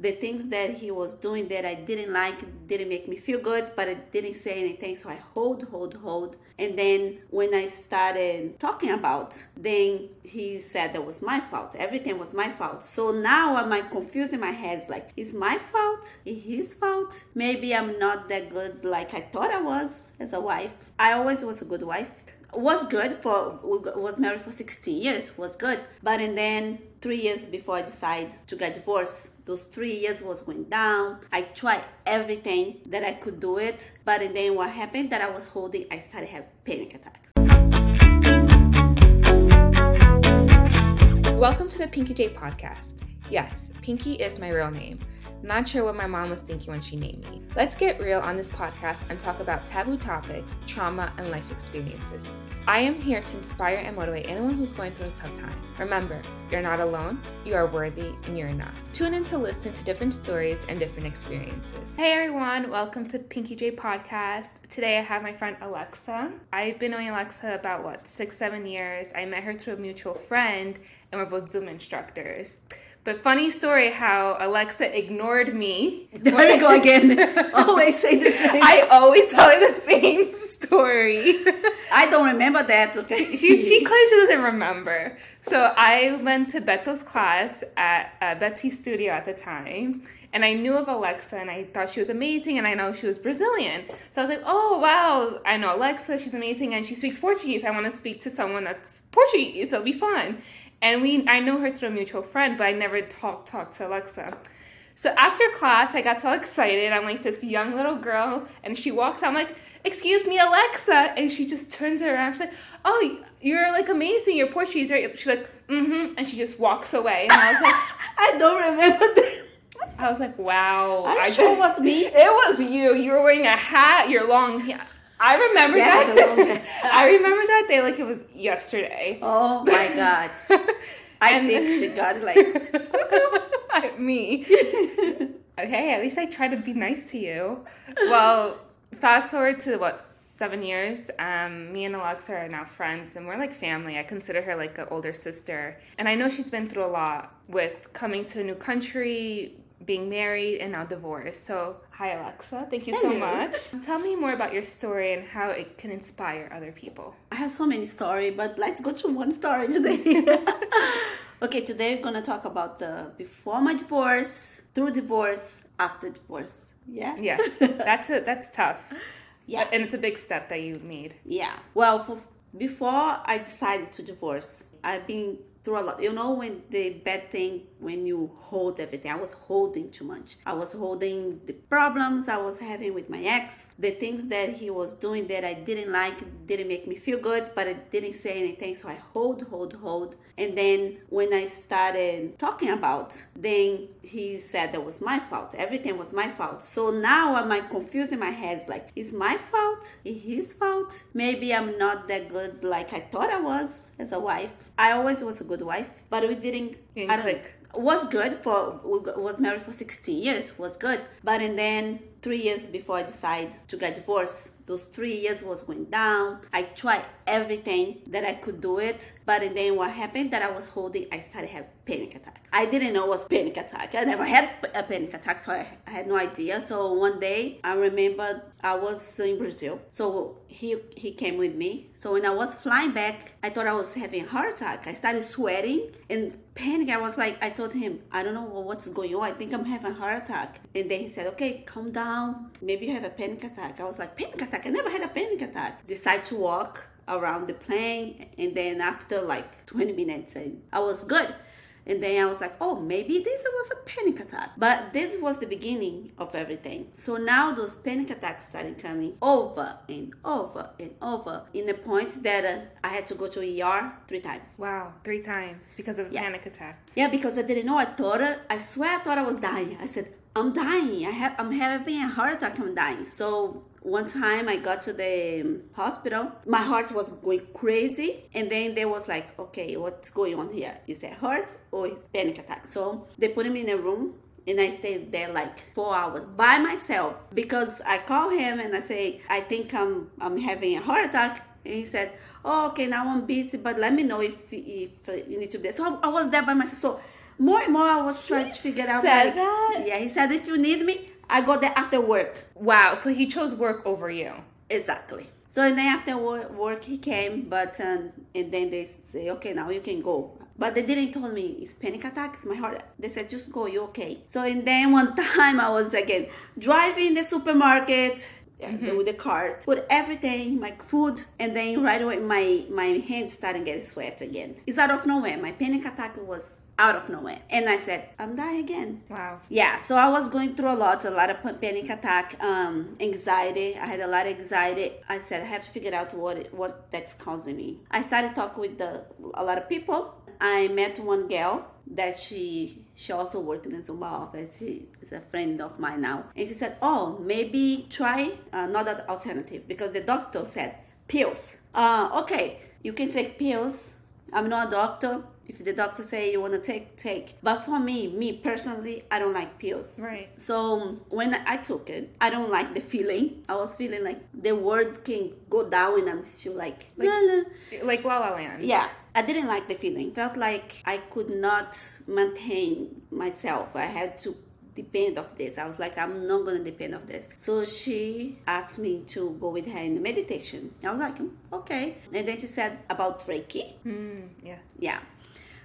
the things that he was doing that I didn't like didn't make me feel good, but I didn't say anything. So I hold, hold, hold. And then when I started talking about, then he said that was my fault. Everything was my fault. So now I'm like confused in my head. It's like, is my fault? Is his fault? Maybe I'm not that good like I thought I was as a wife. I always was a good wife was good for was married for 16 years was good. But and then three years before i decided to get divorced those three years was going down. I tried everything that i could do it but and then what happened that i was holding i started having panic attacks. Welcome to the pinky j podcast. Yes pinky is my real name not sure what my mom was thinking when she named me. Let's get real on this podcast and talk about taboo topics, trauma, and life experiences. I am here to inspire and motivate anyone who's going through a tough time. Remember, you're not alone, you are worthy, and you're enough. Tune in to listen to different stories and different experiences. Hey everyone, welcome to Pinky J Podcast. Today I have my friend Alexsa. I've been knowing Alexsa about what, six, seven years. I met her through a mutual friend, and we're both Zumba instructors. But funny story how Alexsa ignored me. There we go again. always say the same. I always tell her the same story. I don't remember that. Okay. she she claims she doesn't remember. So I went to Beto's class at uh, Betsy's studio at the time. And I knew of Alexsa and I thought she was amazing and I know she was Brazilian. So I was like, oh wow, I know Alexsa, she's amazing and she speaks Portuguese. I want to speak to someone that's Portuguese, so it'll be fun. And we I know her through a mutual friend, but I never talked talked to Alexsa. So after class, I got so excited. I'm like this young little girl, and she walks out. I'm like, "Excuse me, Alexsa," and she just turns around. She's like, "Oh, you're like amazing. You're Portuguese, right?" She's like, "Mm-hmm," and she just walks away. And I was like, "I don't remember that." I was like, "Wow." I'm I sure it was me. It was you. You were wearing a hat. Your long hair. I remember yeah, that. I remember that day like it was yesterday. Oh my god! I and think she got like me. okay, at least I try to be nice to you. Well, fast forward to what seven years. Um, me and Alexsa are now friends, and we're like family. I consider her like an older sister, and I know she's been through a lot with coming to a new country, being married and now divorced. So, hi Alexsa, thank you Hello. so much. Tell me more about your story and how it can inspire other people. I have so many stories, but let's go to one story today. okay, today we're gonna talk about the before my divorce, through divorce, after divorce. Yeah. Yeah, that's a, that's tough. Yeah, and it's a big step that you made. Yeah. Well, for, before I decided to divorce, I've been through a lot. You know, when the bad thing when you hold everything, I was holding too much. I was holding the problems I was having with my ex, the things that he was doing that I didn't like, didn't make me feel good, but I didn't say anything. So I hold, hold, hold. And then when I started talking about, then he said that was my fault. Everything was my fault. So now I'm like confused in my head. It's like, is my fault? Is his fault? Maybe I'm not that good like I thought I was as a wife. I always was good wife, but we didn't. I don't, was good for was married for 16 years was good but and then three years before i decided to get divorced those three years was going down. I tried everything that i could do it but then what happened that i was holding i started having panic attacks. I didn't know it was panic attack. I never had a panic attack so I, I had no idea. So one day i remember i was in brazil. So he he came with me. So when i was flying back i thought i was having a heart attack. I started sweating and panic. I was like i told him i don't know what's going on. I think i'm having a heart attack. And then he said okay calm down. Maybe you have a panic attack. I was like panic attack I never had a panic attack. Decide to walk around the plane, and then after like 20 minutes, I was good. And then I was like, oh, maybe this was a panic attack. But this was the beginning of everything. So now those panic attacks started coming over and over and over in the point that uh, I had to go to ER three times. Wow, three times because of a yeah. panic attack. Yeah, because I didn't know. I thought, I swear I thought I was dying. I said, I'm dying. I have, I'm having a heart attack. I'm dying. So one time I got to the um, hospital, my heart was going crazy, and then they was like, okay, what's going on here? Is that heart or is panic attack? So they put me in a room and I stayed there like four hours by myself because I call him and I say, I think I'm I'm having a heart attack. And he said, oh, okay, now I'm busy, but let me know if if uh, you need to be there. So I, I was there by myself. So more and more I was trying to figure out. said like, that? Yeah, he said if you need me, I go there after work. Wow. So he chose work over you. Exactly. So and then after work he came, but um, and then they say, okay, now you can go. But they didn't tell me it's panic attack, it's my heart. They said just go, you okay. So and then one time I was again driving the supermarket. yeah, With the cart, put everything, my food, and then right away my my hands started getting sweat again. It's out of nowhere. My panic attack was out of nowhere, and I said, "I'm dying again." Wow. Yeah, so I was going through a lot, a lot of panic attack, um, anxiety. I had a lot of anxiety. I said I have to figure out what what that's causing me. I started talking with the, a lot of people. I met one girl that she she also worked in the Zumba office. She is a friend of mine now, and she said, "Oh, maybe try another alternative because the doctor said pills. Uh, okay, you can take pills. I'm not a doctor." If the doctor say you want to take, take. But for me, me personally, I don't like pills. Right. So when I took it, I don't like the feeling. I was feeling like the word can go down and I'm still like, Like- la, la. Like La La Land. yeah. I didn't like the feeling. Felt like I could not maintain myself. I had to depend of this. I was like, I'm not gonna depend of this. So she asked me to go with her in the meditation. I was like, "Mm, okay. And then she said about Reiki. Mm, yeah. Yeah.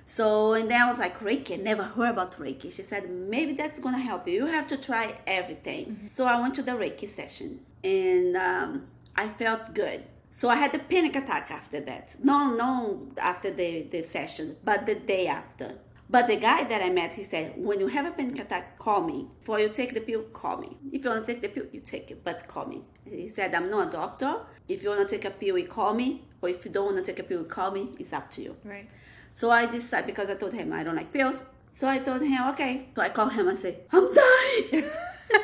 So and then I was like, Reiki, I never heard about Reiki. She said, maybe that's gonna help you. You have to try everything. So I went to the Reiki session and um, I felt good. So I had a panic attack after that. No, no, after the, the session, but the day after. But the guy that I met, he said, when you have a panic attack, call me. Before you take the pill, call me. If you want to take the pill, you take it, but call me. He said, I'm not a doctor. If you want to take a pill, you call me. Or if you don't want to take a pill, you call me. It's up to you. Right. So I decided because I told him I don't like pills. So I told him, okay. So I called him and said, I'm dying.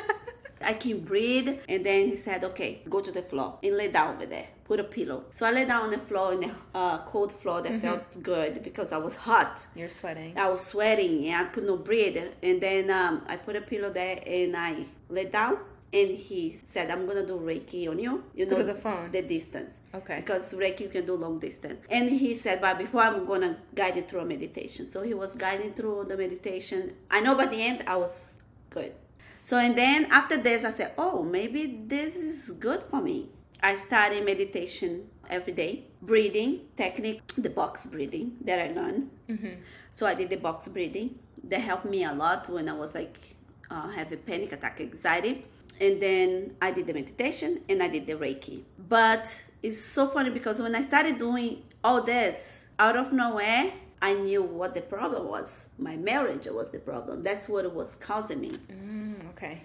I can breathe. And then he said, okay, go to the floor and lay down over there. Put a pillow. So I lay down on the floor in the uh, cold floor that felt good because I was hot. You're sweating. I was sweating and I could not breathe. And then um, I put a pillow there and I lay down. And he said, I'm gonna do Reiki on you. You know the phone. the distance. Okay. Because Reiki you can do long distance. And he said, but before I'm gonna guide you through a meditation. So he was guiding through the meditation. I know by the end I was good. So and then after this I said, oh maybe this is good for me. I started meditation every day, breathing technique, the box breathing that I learned. So I did the box breathing. That helped me a lot when I was like uh, have a panic attack, anxiety. And then I did the meditation and I did the Reiki. But it's so funny because when I started doing all this out of nowhere, I knew what the problem was. My marriage was the problem. That's what it was causing me. Mm, okay.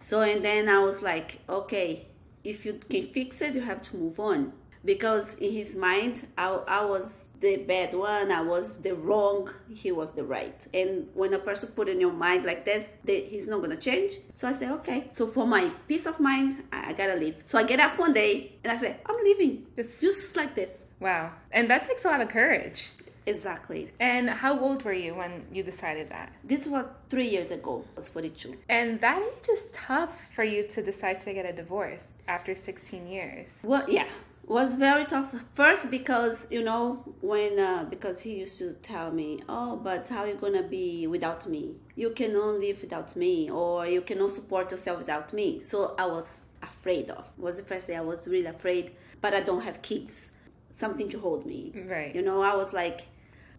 So and then I was like, okay, if you can fix it, you have to move on. Because in his mind, I, I was the bad one, I was the wrong, he was the right. And when a person put in your mind like this, they, he's not gonna change. So I said, okay. So for my peace of mind, I, I gotta leave. So I get up one day and I said, I'm leaving. This- Just like this. Wow. And that takes a lot of courage. Exactly. And how old were you when you decided that? This was three years ago. I was 42. And that age is tough for you to decide to get a divorce after 16 years. Well, yeah, was very tough. First, because you know when uh, because he used to tell me, "Oh, but how you gonna be without me? You cannot live without me, or you cannot support yourself without me." So I was afraid of. Was the first day I was really afraid. But I don't have kids, something to hold me. Right. You know, I was like,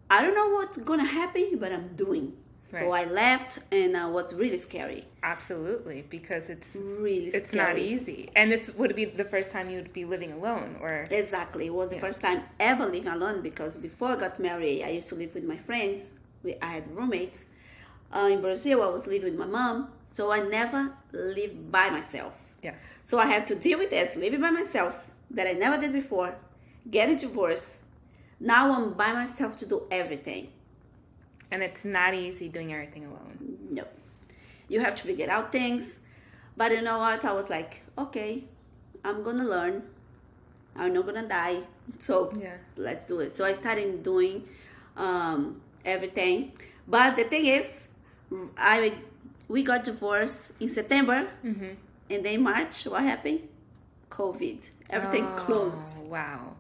I don't know what's gonna happen, but I'm doing. So Right. I left, and uh, was really scary. Absolutely, because it's Really it's scary. not easy. And this would be the first time you would be living alone or Exactly. It was the first time ever living alone because before I got married, I used to live with my friends. We, I had roommates. Uh, in Brazil, I was living with my mom. So I never lived by myself. yeah. So I have to deal with this, living by myself, that I never did before, getting divorced. Now I'm by myself to do everything. And it's not easy doing everything alone. No. You have to figure out things. But you know what? I was like, okay, I'm gonna learn. I'm not gonna die. So Yeah. let's do it. So I started doing um, everything. But the thing is, I we got divorced in September, Mm-hmm. and then March, what happened? COVID. Everything closed. Oh, Wow.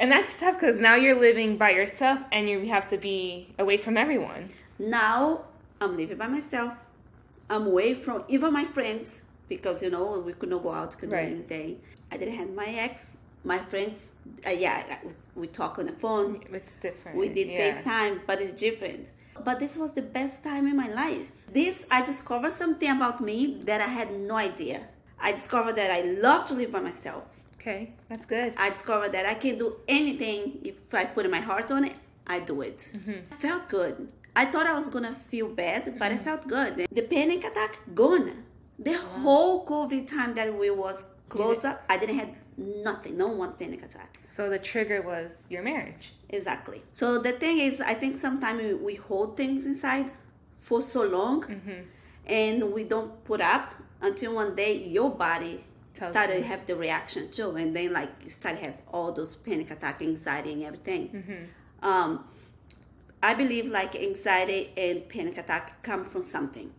And that's tough because now you're living by yourself and you have to be away from everyone. Now I'm living by myself. I'm away from even my friends because you know we could not go out, could Right. do anything. I didn't have my ex, my friends. Uh, yeah, we talk on the phone. It's different. We did yeah. FaceTime, but it's different. But this was the best time in my life. This, I discovered something about me that I had no idea. I discovered that I love to live by myself. Okay, that's good. I discovered that I can do anything if I put my heart on it, I do it. Mm-hmm. I felt good. I thought I was gonna feel bad, but Mm-hmm. I felt good. The panic attack gone. The whole COVID time that we was closed up, I didn't have nothing, no one panic attack. So the trigger was your marriage. Exactly. So the thing is, I think sometimes we, we hold things inside for so long, Mm-hmm. and we don't put up until one day your body Tells started to have the reaction too, and then like you start to have all those panic attack, anxiety, and everything. Mm-hmm. Um, I believe like anxiety and panic attack come from something.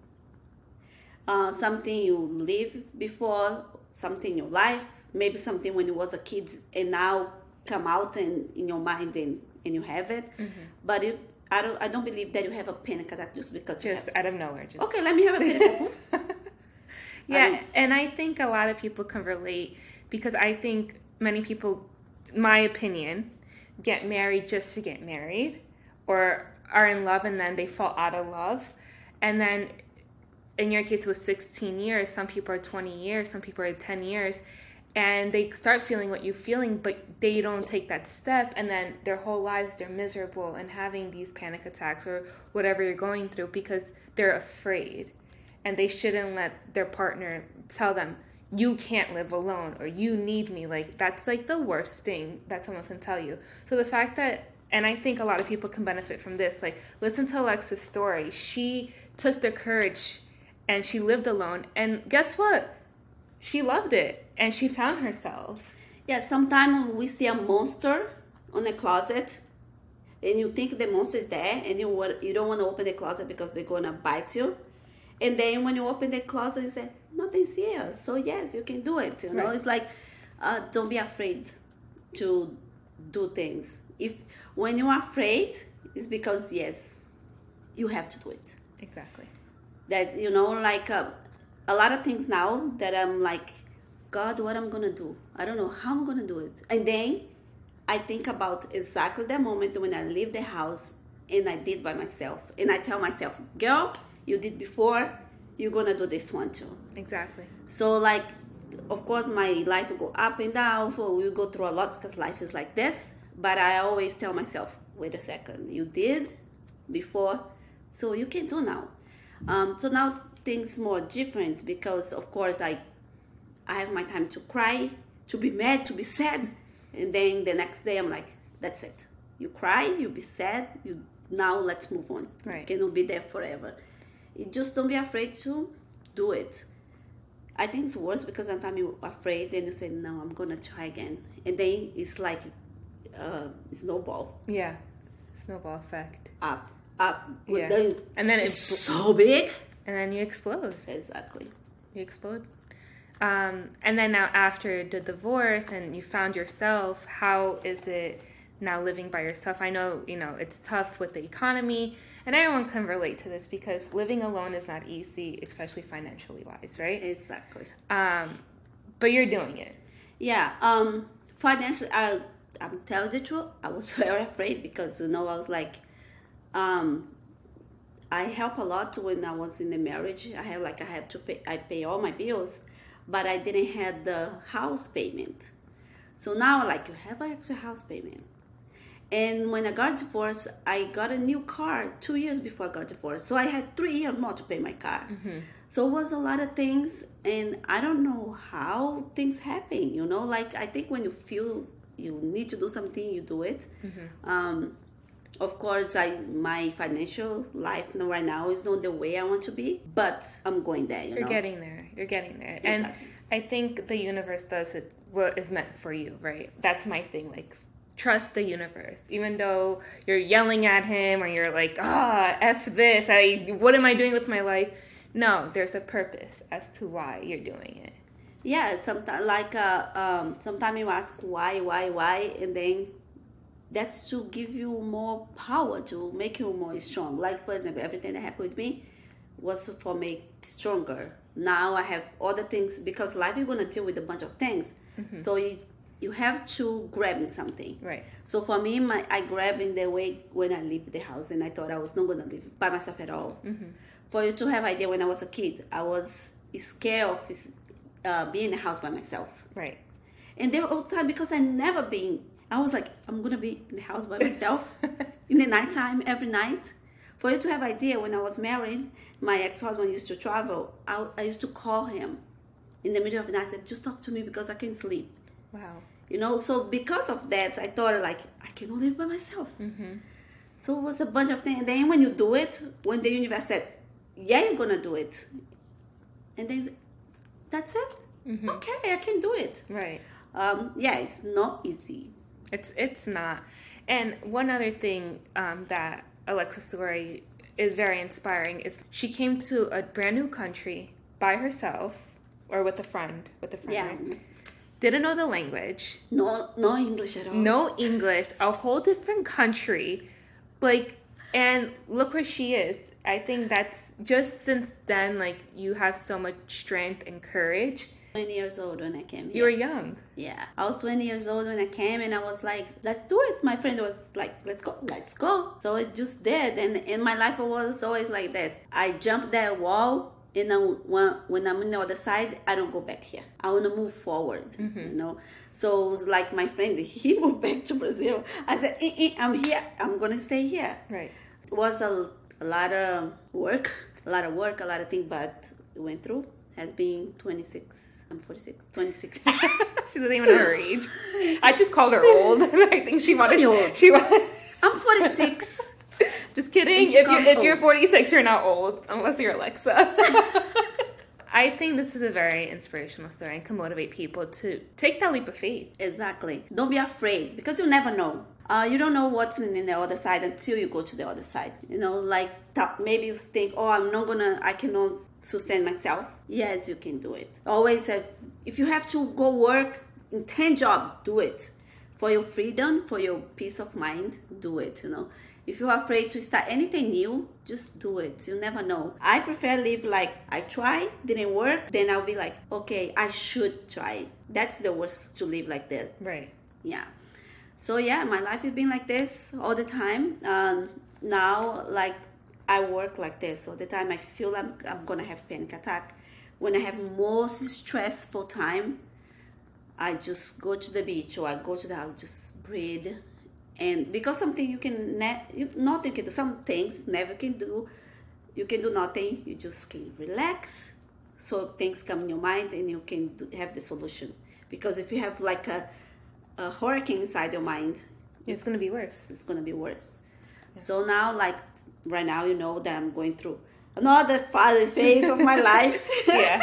Uh, something you lived before, something in your life, maybe something when you was a kid and now come out and in your mind and, and you have it. Mm-hmm. But it, I don't I don't believe that you have a panic attack just because you Just have out of nowhere. Just Okay, let me have a panic attack. Yeah, don't- and I think a lot of people can relate because I think many people, my opinion, get married just to get married or are in love and then they fall out of love. And then in your case, it was 16 years. Some people are 20 years, some people are 10 years. And they start feeling what you're feeling, but they don't take that step. And then their whole lives, they're miserable and having these panic attacks or whatever you're going through because they're afraid and they shouldn't let their partner tell them you can't live alone or you need me like that's like the worst thing that someone can tell you. So the fact that and i think a lot of people can benefit from this like listen to Alexsa's story. She took the courage and she lived alone and guess what? She loved it and she found herself. Yeah, sometimes we see a monster on the closet, and you think the monster is there, and you you don't want to open the closet because they're gonna bite you. And then when you open the closet, you say nothing's here. So yes, you can do it. You know, Right. it's like uh, don't be afraid to do things. If when you're afraid, it's because yes, you have to do it exactly that you know like uh, a lot of things now that i'm like god what i'm gonna do i don't know how i'm gonna do it and then i think about exactly that moment when i leave the house and i did by myself and i tell myself girl you did before you're gonna do this one too. Exactly. So like of course my life will go up and down so we go through a lot because life is like this. But i always tell myself wait a second you did before so you can do now. Um, so now things more different because of course i i have my time to cry to be mad to be sad. And then the next day i'm like that's it. You cry you be sad you now let's move on. Right. you cannot be there forever just don't be afraid to do it I think it's worse because sometimes you're afraid then you say, no, I'm to try again. And then it's like uh, snowball yeah snowball effect up, up. Yeah. the- and then it's it's so big. and then you explode Exactly. you explode. Um, and then now after the divorce and you found yourself, how is it now living by yourself? I know you know it's tough with the economy, and everyone can relate to this because living alone is not easy, especially financially wise, right? Exactly. Um, but you're doing it. Yeah. Um, financially, I, I'm telling the truth. I was very afraid because, you know, I was like, um, I help a lot when I was in the marriage. I have like I have to pay. I pay all my bills, but I didn't have the house payment. So now, like, you have an extra house payment. And when I got divorced, I got a new car two years before I got divorced. So I had three years more to pay my car. So it was a lot of things, and I don't know how things happen. You know, like I think when you feel you need to do something, you do it. Um, of course, I my financial life right now is not the way I want to be, but I'm going there. You You're know, getting there. You're getting there. And I think the universe does it what is meant for you, right? That's my thing. Like trust the universe. Even though you're yelling at him or you're like, ah, F this, I what am I doing with my life? No, there's a purpose as to why you're doing it. yeah. Sometimes like uh, um, sometimes you ask why, why, why, and then that's to give you more power to make you more strong like for example everything that happened with me was for me stronger now i have other things because life is going to deal with a bunch of things so you you have to grab something Right. so for me my i grab in the way when i leave the house and i thought i was not going to live by myself at all for you to have idea when i was a kid i was scared of uh, being in the house by myself Right. and there all the time because I never been. I was like, I'm gonna be in the house by myself in the nighttime every night. For you to have idea, when I was married, my ex-husband used to travel. I, I used to call him in the middle of the night and just talk to me because I can't sleep. Wow. You know, so because of that, I thought like I cannot live by myself. So it was a bunch of things. And then when you do it, when the universe said, "Yeah, you're gonna do it," and then that's it. Okay, I can do it. Right. Um, yeah, it's not easy. It's it's not. And one other thing um, that Alexsa's story is very inspiring is she came to a brand new country by herself or with a friend, with a friend. Yeah, right? Didn't know the language, no, no English at all. no English, a whole different country, like, and look where she is. I think that's just since then, like, you have so much strength and courage. 20 years old when I came You were young. Yeah, I was 20 years old when I came, and I was like, "Let's do it." My friend was like, "Let's go, let's go." So it just did, and in my life it was always like this. I jumped that wall, and I, when when I'm on the other side, I don't go back here. I want to move forward, you know. So it was like my friend, he moved back to Brazil. I said, eh, eh, "I'm here. I'm gonna stay here." Right. It was a, a lot of work, a lot of work, a lot of things, but it went through. Has been 26. I'm 46. 26. she doesn't even know her age. I just called her old. I think she wanted. She wanted. I'm 46. Just kidding. If you're if you're 46, you're not old unless you're Alexsa. I think this is a very inspirational story and can motivate people to take that leap of faith. exactly. Don't be afraid because you never know. Uh, you don't know what's in, in the other side until you go to the other side. You know, like maybe you think, oh, I'm not gonna, I cannot sustain myself. Yes, you can do it. Always, uh, if you have to go work in 10 jobs, do it. For your freedom, for your peace of mind, do it, you know. If you're afraid to start anything new, just do it. You never know. I prefer live like I try, didn't work, then I'll be like, okay, I should try. That's the worst to live like that. Right. Yeah. So yeah, my life has been like this all the time. Um, now, like I work like this all the time. I feel I'm, I'm gonna have panic attack. When I have most stressful time, I just go to the beach or I go to the house, just breathe. And because something you can ne- you, nothing can do. Some things never can do. You can do nothing. You just can relax. So things come in your mind and you can do, have the solution. Because if you have like a, a hurricane inside your mind, It's gonna be worse. it's gonna be worse. So now, like right now, you know that I'm going through another father phase of my life. Yeah.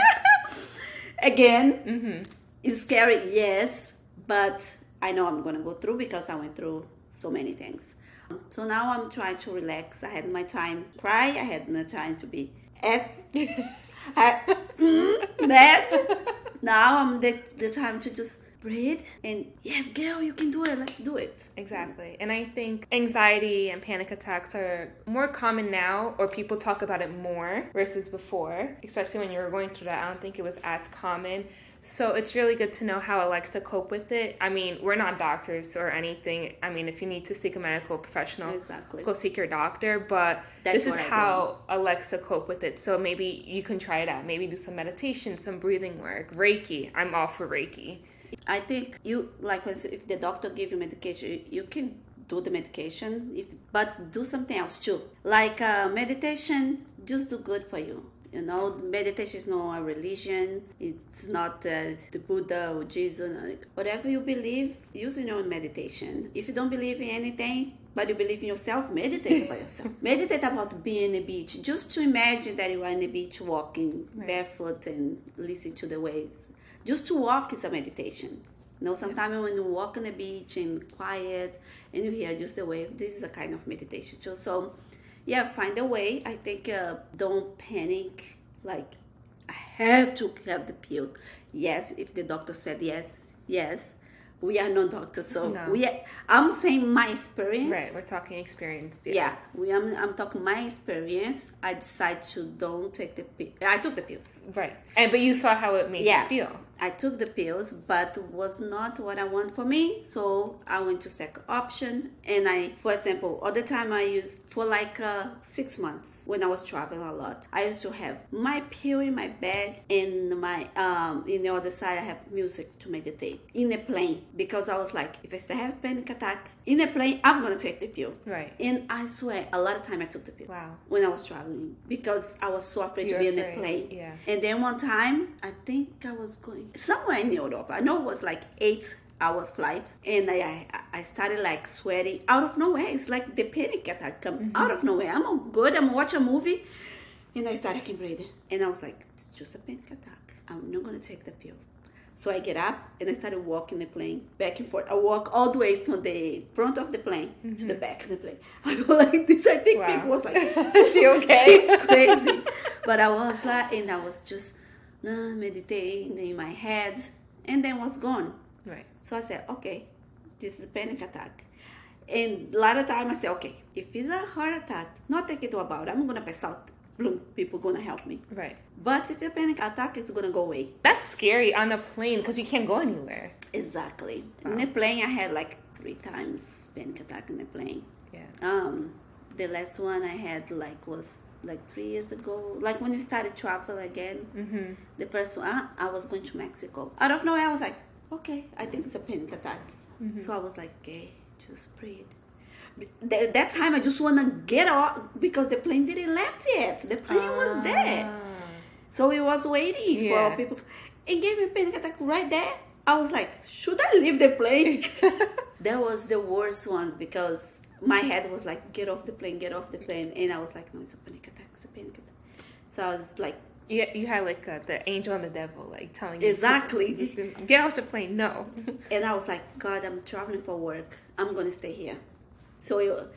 Again, Mm-hmm. it's scary, yes, but I know I'm gonna go through because I went through so many things. So now I'm trying to relax. I had my time cry. I had my time to be F, I, mm, mad. Now I'm the, the time to just breathe and yes, girl, you can do it. Let's do it. Exactly. And I think anxiety and panic attacks are more common now, or people talk about it more versus before, especially when you were going through that. I don't think it was as common. So it's really good to know how Alexsa cope with it. I mean, we're not doctors or anything. I mean, if you need to seek a medical professional, Exactly. go seek your doctor. But That's this is what I do. how Alexsa cope with it. So maybe you can try it out. Maybe do some meditation, some breathing work, Reiki. I'm all for Reiki. I think you like if the doctor give you medication, you- can do the medication, if but do something else too. Like uh, meditation, just do good for you. You know, meditation is not a religion. It's not uh, the Buddha or Jesus. uh, Whatever you believe, use your own meditation. If you don't believe in anything, but you believe in yourself, meditate about yourself. meditate about being a beach. Just to imagine that you are on the beach walking barefoot and listen to the waves. Just to walk is a meditation. You know, sometimes when you walk on the beach and quiet and you hear just the wave, this is a kind of meditation. So, so yeah, find a way. I think uh, don't panic. Like, I have to have the pills. Yes, if the doctor said yes, yes. we are not doctors, so No. we. I'm saying my experience. Right, we're talking experience. Yeah, we. I'm, I'm talking my experience. I decided to don't take the. I took the pills. Right. And but you saw how it made Yeah. you feel. I took the pills, but was not what I want for me. So I went to second option, and I, for example, all the time I used for like uh, six months when I was traveling a lot. I used to have my pill in my bag, and my um in the other side I have music to meditate in a plane because I was like, if I still have panic attack in a plane, I'm gonna take the pill. Right. And I swear, a lot of time I took the pill Wow. when I was traveling because I was so afraid You're to be in a plane. yeah. And then one time, I think I was going somewhere in Europe. I know it was like eight hours flight, and I I, started like sweating out of nowhere. It's like the panic attack come Mm-hmm. out of nowhere. I'm all good. I'm watching a movie, and I started to breathe, and I was like, it's just a panic attack. I'm not gonna take the pill. So I get up and I started walking the plane back and forth. I walk all the way from the front of the plane to the back of the plane. I go like this. I think Mm-hmm. Wow. people was like, she okay? She's crazy. but I was like, and I was just uh, meditating in my head, and then was gone. Right. So I said, okay, this is a panic attack. And a lot of time I say, okay, if it's a heart attack, not take it to about. I'm gonna pass out. Boom, people gonna help me. Right. But if a panic attack, it's gonna go away. That's scary on a plane because you can't go anywhere. Exactly. In the plane, I had like three times panic attack in the plane. Yeah. Um, the last one I had like was like three years ago. Like when we started travel again. Mm-hmm. The first one, I was going to Mexico. Out of nowhere, I was like, okay, I think it's a panic attack. So I was like, okay, just breathe. Th- that time, I just want to get off because the plane didn't left yet. The plane was there. So we was waiting Yeah. for people. It gave me a panic attack right there. I was like, should I leave the plane? that was the worst ones because my head was like, get off the plane, get off the plane. And I was like, no, it's a panic attack, it's a panic attack. So I was like, You, you had like uh, the angel and the devil like telling you Exactly. just to get off the plane. No. And I was like, God, I'm traveling for work. I'm gonna stay here. So, it,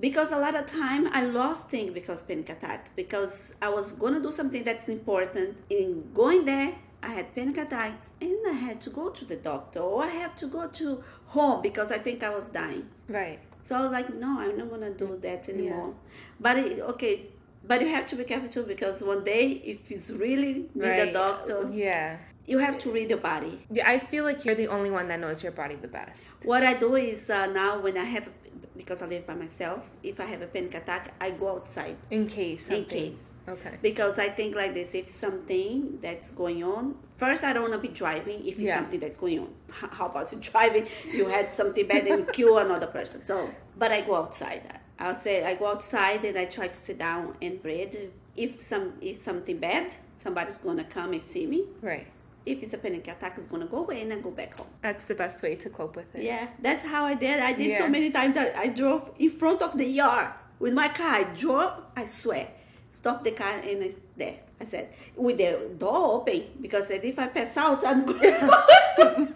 because a lot of time I lost things because panic attack. Because I was gonna do something that's important. In going there, I had panic attack, and I had to go to the doctor, or I have to go to home because I think I was dying. right. So I was like, no, I'm not gonna do that anymore. But it, okay, but you have to be careful too because one day, if it's really need Right. a doctor, Yeah. you have to read your body. Yeah, I feel like you're the only one that knows your body the best. What I do is uh, now when I have, because I live by myself, if I have a panic attack, I go outside In case. in case. Okay. Because I think like this, if something that's going on, first I don't want to be driving if it's Yeah. something that's going on. How about you driving? You had something bad and you kill another person. So, but I go outside. I'll say I go outside and I try to sit down and breathe. If some if something bad, somebody's gonna come and see me. Right. If it's a panic attack, it's gonna go away and I go back home. That's the best way to cope with it. Yeah, that's how I did. I did Yeah. so many times. I, I drove in front of the yard with my car. I drove, I swear, stopped the car and it's there. I said, with the door open, because if I pass out, I'm going to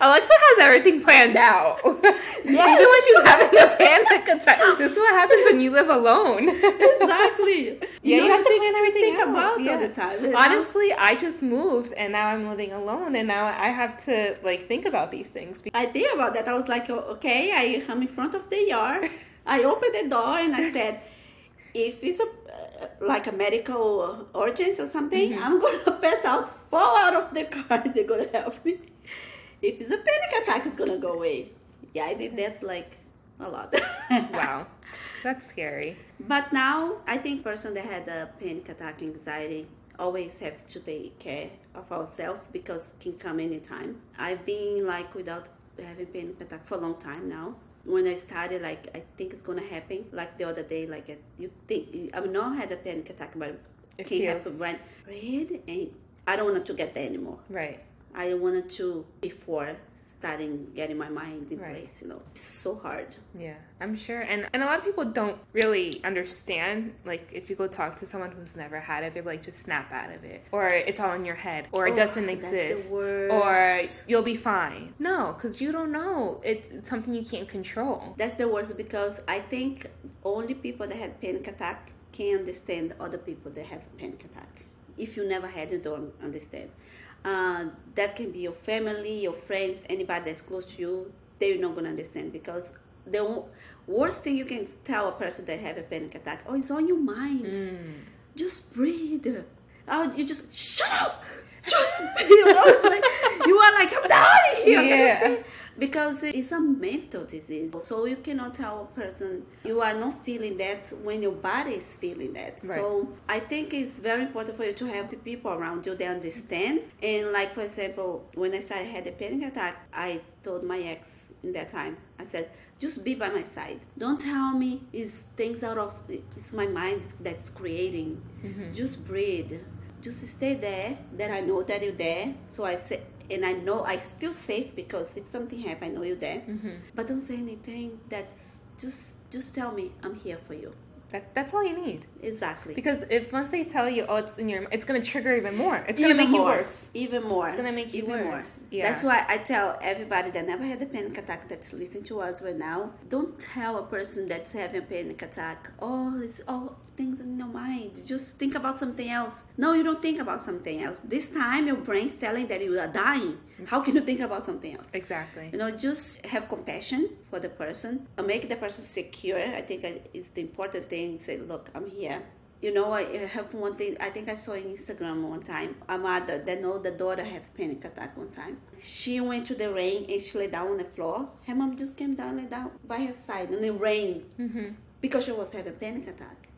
Alexsa has everything planned out. Yeah. Even when she's having a panic attack. This is what happens when you live alone. Exactly. Yeah, you, know, have to think- plan everything think out. about yeah. all the time. you know? Honestly, I just moved and now I'm living alone and now I have to like think about these things. I think about that. I was like, oh, okay, I am in front of the yard. I opened the door and I said, if it's a uh, like a medical urgency or something, Mm-hmm. I'm gonna pass out, fall out of the car. They're gonna help me. If it's a panic attack, it's gonna go away. Yeah, I did that like a lot. Wow. That's scary. But now I think person that had a panic attack, anxiety, always have to take care of ourselves because can come anytime. I've been like without having panic attack for a long time now. When I started, like I think it's gonna happen. Like the other day, like uh, you think I've not had a panic attack, but It can happen right. Breathe, and I don't want to get there anymore. Right. I wanted to before starting getting my mind in Right. place. You know, it's so hard. Yeah, I'm sure. And and a lot of people don't really understand. Like if you go talk to someone who's never had it, they're like, just snap out of it, or it's all in your head, or it Oh, doesn't that's the exist, or you'll be fine. No, because you don't know. It's, it's something you can't control. That's the worst because I think only people that had panic attack can understand other people that have panic attack. If you never had, it don't understand. Uh, that can be your family, your friends, anybody that's close to you. They're not gonna understand because the worst thing you can tell a person that have a panic attack, oh, it's on your mind. Mm. Just breathe. Oh, you just shut up. Just you know, like, you are like I'm dying here. Yeah. Because it's a mental disease, so you cannot tell a person you are not feeling that when your body is feeling that. Right. So I think it's very important for you to have people around you that understand. And like for example, when I started I had a panic attack, I told my ex in that time, I said, just be by my side. Don't tell me it's things out of it's my mind that's creating. Mm-hmm. Just breathe. Just stay there. That I know that you're there. So I say, and I know I feel safe because if something happens, I know you're there. Mm-hmm. But don't say anything. That's just just tell me I'm here for you. That, that's all you need. Exactly. Because if once they tell you, oh, it's in your, it's gonna trigger even more. It's gonna even make you worse. Even more. It's gonna make you even worse. more. Yeah. That's why I tell everybody that never had a panic attack that's listening to us right now. Don't tell a person that's having a panic attack. Oh, it's all things in your mind. Just think about something else. No, you don't think about something else. This time your brain's telling that you are dying. How can you think about something else? Exactly. You know, just have compassion for the person and make the person secure. I think it's the important thing. Say, look, I'm here. You know, I have one thing. I think I saw on Instagram one time a mother that know the daughter have panic attack one time. She went to the rain and she lay down on the floor. Her mom just came down, lay down by her side in the rain mm-hmm. because she was having panic attack.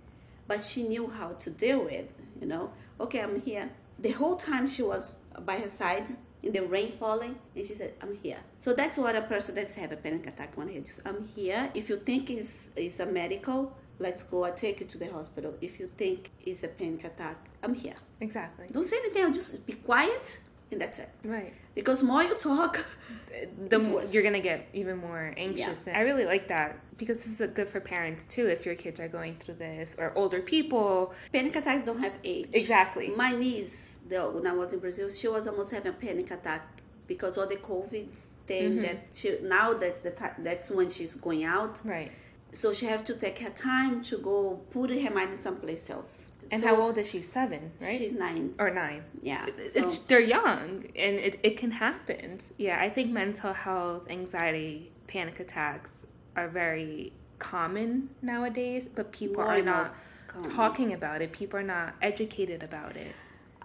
But she knew how to deal with. You know, okay, I'm here. The whole time she was by her side in the rain falling, and she said, "I'm here." So that's what a person that have a panic attack want to hear. Just, "I'm here." If you think it's it's a medical, let's go. I take you to the hospital. If you think it's a panic attack, I'm here. Exactly. Don't say anything. Just be quiet, and that's it. Right. Because more you talk, the more you're gonna get even more anxious. And I really like that because this is good for parents too. If your kids are going through this or older people, panic attacks don't have age. Exactly. My niece, the, when I was in Brazil, she was almost having a panic attack because of the COVID thing. Mm-hmm. That she, now that's the time. That's when she's going out. right? So she have to take her time to go put her mind in someplace else. And So how old is she? Seven, right? She's nine. or nine. Yeah. It's so- they're young and it, it can happen. Yeah, I think mental health, anxiety, panic attacks are very common nowadays, but people More are not common. talking about it. People are not educated about it.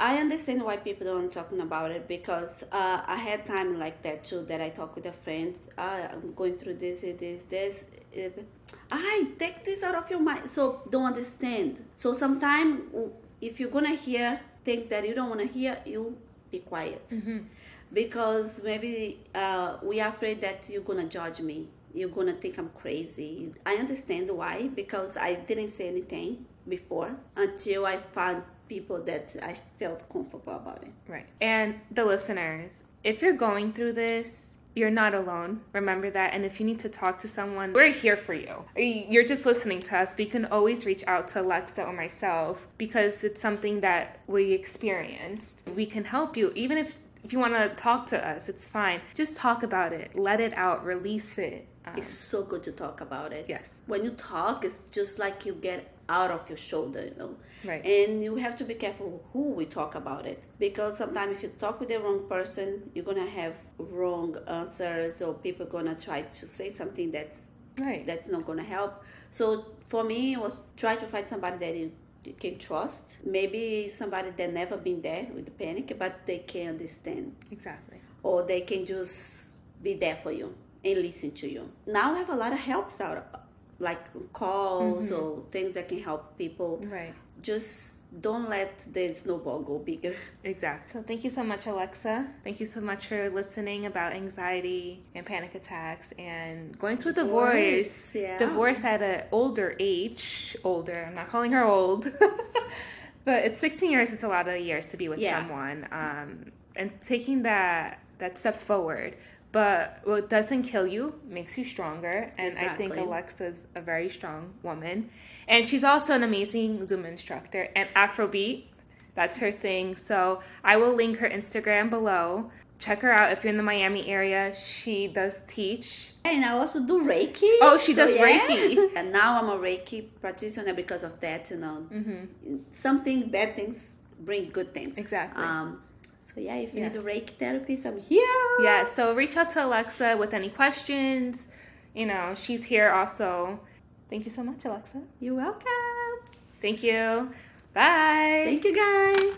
I understand why people don't talking about it because uh, I had time like that too. That I talk with a friend. Uh, I'm going through this, it is this. It, I take this out of your mind. So don't understand. So sometimes if you're gonna hear things that you don't want to hear, you be quiet because maybe uh, we are afraid that you're gonna judge me. You're gonna think I'm crazy. I understand why because I didn't say anything before until I found people that I felt comfortable about it. Right. And the listeners, if you're going through this, you're not alone. Remember that. And if you need to talk to someone, we're here for you. You're just listening to us, but you can always reach out to Alexsa or myself because it's something that we experienced. We can help you. Even if if you want to talk to us, it's fine. Just talk about it. Let it out. Release it. Um, It's so good to talk about it. Yes. When you talk, it's just like you get out of your shoulder, you know. Right. And you have to be careful who we talk about it because sometimes if you talk with the wrong person, you're gonna have wrong answers or people gonna try to say something that's right. that's not gonna help. So for me, it was try to find somebody that you can trust. Maybe somebody that never been there with the panic, but they can understand exactly. or they can just be there for you and listen to you. Now I have a lot of helps out, like calls or things that can help people. Right. Just don't let the snowball go bigger. Exactly. So thank you so much, Alexsa. Thank you so much for listening about anxiety and panic attacks and going through divorce. Divorce, yeah. Divorce at an older age. Older. I'm not calling her old. but it's 16 years. It's a lot of years to be with Yeah. someone. Um, and taking that that step forward. But what doesn't kill you makes you stronger. And I think Exactly. Alexsa's a very strong woman. And she's also an amazing Zumba instructor and Afrobeat. That's her thing. So I will link her Instagram below. Check her out if you're in the Miami area. She does teach. And I also do Reiki. Oh, she does Reiki. And now I'm a Reiki practitioner because of that, you know. Mm-hmm. Some things, bad things bring good things. Exactly. Um, So yeah, if you Yeah. need a Reiki therapist, I'm here. Yeah, so reach out to Alexsa with any questions. You know, she's here also. Thank you so much, Alexsa. You're welcome. Thank you. Bye. Thank you guys.